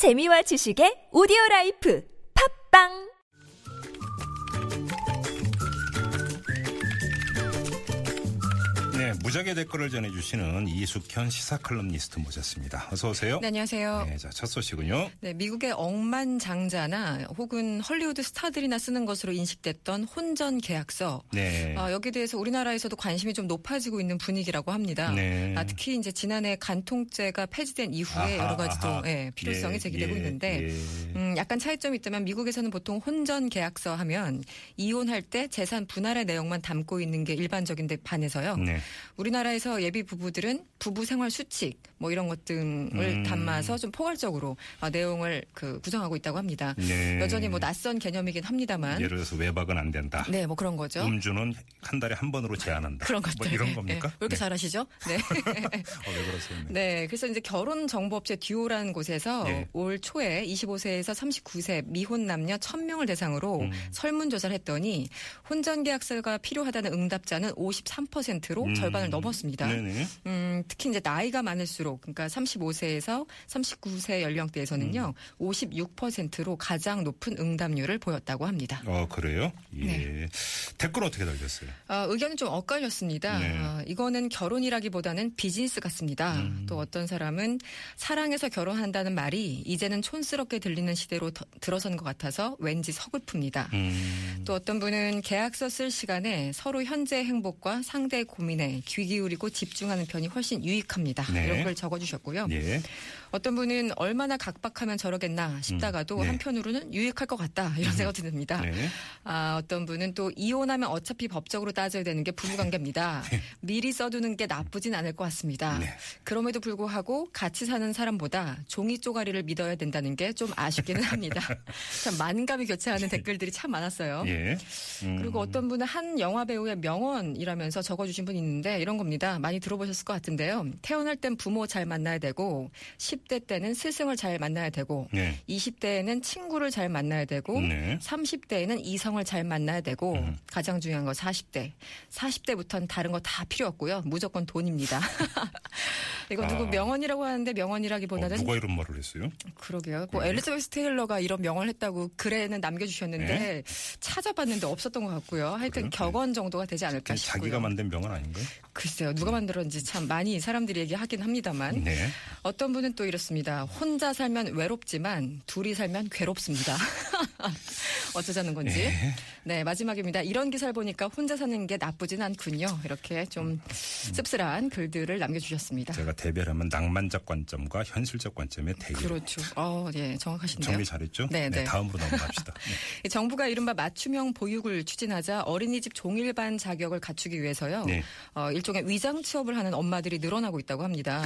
재미와 지식의 오디오 라이프. 팟빵 네, 무적의 댓글을 전해주시는 이숙현 시사 칼럼니스트 모셨습니다. 어서 오세요. 네, 안녕하세요. 네, 자, 첫 소식은요. 네, 미국의 억만장자나 혹은 헐리우드 스타들이나 쓰는 것으로 인식됐던 혼전 계약서. 네. 아, 여기에 대해서 우리나라에서도 관심이 좀 높아지고 있는 분위기라고 합니다. 네. 아, 특히 이제 지난해 간통죄가 폐지된 이후에 아하, 여러 가지 또 아하. 예, 필요성이 예, 제기되고 예, 있는데 예. 음, 약간 차이점이 있다면 미국에서는 보통 혼전 계약서 하면 이혼할 때 재산 분할의 내용만 담고 있는 게 일반적인데 반해서요. 네. 우리나라에서 예비 부부들은 부부 생활 수칙 뭐 이런 것 등을 음. 담아서 좀 포괄적으로 아, 내용을 그 구성하고 있다고 합니다. 네. 여전히 뭐 낯선 개념이긴 합니다만. 예를 들어서 외박은 안 된다. 네, 뭐 그런 거죠. 음주는 한 달에 한 번으로 제한한다. 그런 것들. 뭐 이런 네. 겁니까? 왜 이렇게 네. 잘하시죠? 네. 어, 왜 그러세요? 네. 네, 그래서 이제 결혼 정보업체 듀오라는 곳에서 예. 올 초에 25세에서 39세 미혼 남녀 1000명을 대상으로 음. 설문조사를 했더니 혼전 계약서가 필요하다는 응답자는 53%로 음. 절반을 넘었습니다. 네네. 음, 특히 이제 나이가 많을수록 그러니까 35세에서 39세 연령대에서는요. 56%로 가장 높은 응답률을 보였다고 합니다. 어, 그래요? 예. 네. 댓글 어떻게 달렸어요? 아, 의견은 좀 엇갈렸습니다. 네. 아, 이거는 결혼이라기보다는 비즈니스 같습니다. 음. 또 어떤 사람은 사랑해서 결혼한다는 말이 이제는 촌스럽게 들리는 시대로 더- 들어선 것 같아서 왠지 서글픕니다. 음. 또 어떤 분은 계약서 쓸 시간에 서로 현재의 행복과 상대의 고민에 귀 기울이고 집중하는 편이 훨씬 유익합니다. 네. 이런 걸 적어주셨고요. 예. 어떤 분은 얼마나 각박하면 저러겠나 싶다가도 음, 네. 한편으로는 유익할 것 같다 이런 생각이 듭니다. 네. 아, 어떤 분은 또 이혼 하면 어차피 법적으로 따져야 되는 게 부부관계입니다. 미리 써두는 게 나쁘진 않을 것 같습니다. 네. 그럼에도 불구하고 같이 사는 사람보다 종이 쪼가리를 믿어야 된다는 게 좀 아쉽기는 합니다. 참 만감이 교차하는 댓글들이 참 많았어요. 예. 음. 그리고 어떤 분은 한 영화 배우의 명언이라면서 적어주신 분이 있는데 이런 겁니다. 많이 들어보셨을 것 같은데요. 태어날 땐 부모 잘 만나야 되고 10대 때는 스승을 잘 만나야 되고 네. 20대에는 친구를 잘 만나야 되고 네. 30대에는 이성을 잘 만나야 되고 음. 가장 중요한 거 40대. 40대부터는 다른 거 다 필요 없고요. 무조건 돈입니다. 이거 누구 아. 명언이라고 하는데 어, 명언이라기보다는 누가 이런 말을 했어요? 그러게요. 뭐 네. 엘리자베스 테일러가 이런 명언을 했다고 글에는 남겨주셨는데 네. 찾아봤는데 없었던 것 같고요. 하여튼 그래요? 격언 정도가 되지 않을까 싶고요. 자기가 만든 명언 아닌가요? 글쎄요. 누가 만들었는지 참 많이 사람들이 얘기하긴 합니다만 네. 어떤 분은 또 이렇습니다. 혼자 살면 외롭지만 둘이 살면 괴롭습니다. 어쩌자는 건지. 네. 네, 마지막입니다. 이런 기사를 보니까 혼자 사는 게 나쁘진 않군요. 이렇게 좀 씁쓸한 글들을 남겨주셨습니다. 대별하면 낭만적 관점과 현실적 관점의 대결. 그렇죠. 어, 예, 정확하신데요. 정리 잘했죠? 네, 네. 다음으로 넘어갑시다. 네. 이 정부가 이른바 맞춤형 보육을 추진하자 어린이집 종일반 자격을 갖추기 위해서요. 네. 어, 일종의 위장 취업을 하는 엄마들이 늘어나고 있다고 합니다.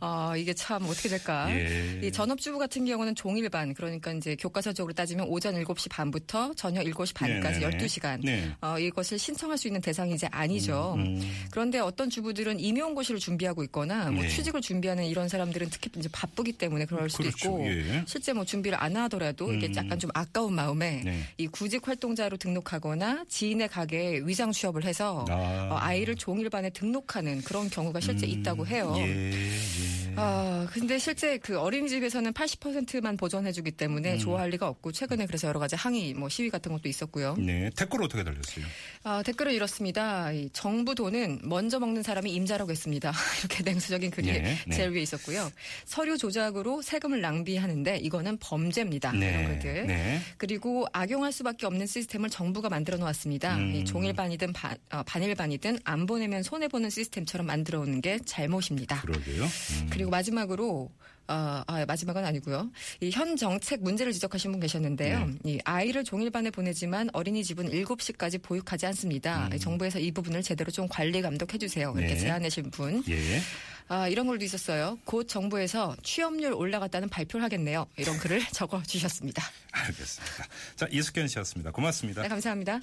아, 이게 참 어떻게 될까? 예. 이 전업주부 같은 경우는 종일반 그러니까 이제 교과서적으로 따지면 오전 7시 반부터 저녁 7시 반까지 네네네. 12시간. 네. 어, 이것을 신청할 수 있는 대상이 이제 아니죠. 음. 그런데 어떤 주부들은 임용고시를 준비하고 있거나 뭐 네. 취직을 준비하는 이런 사람들은 특히 이제 바쁘기 때문에 그럴 수도 그렇죠. 있고 예. 실제 뭐 준비를 안 하더라도 이게 음. 약간 좀 아까운 마음에 네. 이 구직 활동자로 등록하거나 지인의 가게에 위장 취업을 해서 아. 어, 아이를 종일반에 등록하는 그런 경우가 실제 음. 있다고 해요. 예, 예. 아, 근데 실제 그 어린이집에서는 80%만 보존해주기 때문에 음. 좋아할 리가 없고 최근에 그래서 여러 가지 항의 뭐 시위 같은 것도 있었고요. 네. 댓글 어떻게 달렸어요? 아, 댓글은 이렇습니다. 이 정부 돈은 먼저 먹는 사람이 임자라고 했습니다. 이렇게 냉수적인 글이 네, 네. 제일 위에 있었고요. 서류 조작으로 세금을 낭비하는데 이거는 범죄입니다. 이런 네. 글들. 네. 그리고 악용할 수밖에 없는 시스템을 정부가 만들어 놓았습니다. 음. 이 종일반이든 바- 어, 반일반이든 안 보내면 손해 보는 시스템처럼 만들어 오는 게 잘못입니다. 그러게요. 음. 그리고 마지막으로 어, 아, 마지막은 아니고요. 이 현 정책 문제를 지적하신 분 계셨는데요. 네. 이 아이를 종일반에 보내지만 어린이집은 7시까지 보육하지 않습니다. 음. 정부에서 이 부분을 제대로 좀 관리 감독해 주세요. 이렇게 네. 제안하신 분. 예. 아, 이런 글도 있었어요. 곧 정부에서 취업률 올라갔다는 발표를 하겠네요. 이런 글을 적어 주셨습니다. 알겠습니다. 자, 이숙현 씨였습니다. 고맙습니다. 네, 감사합니다.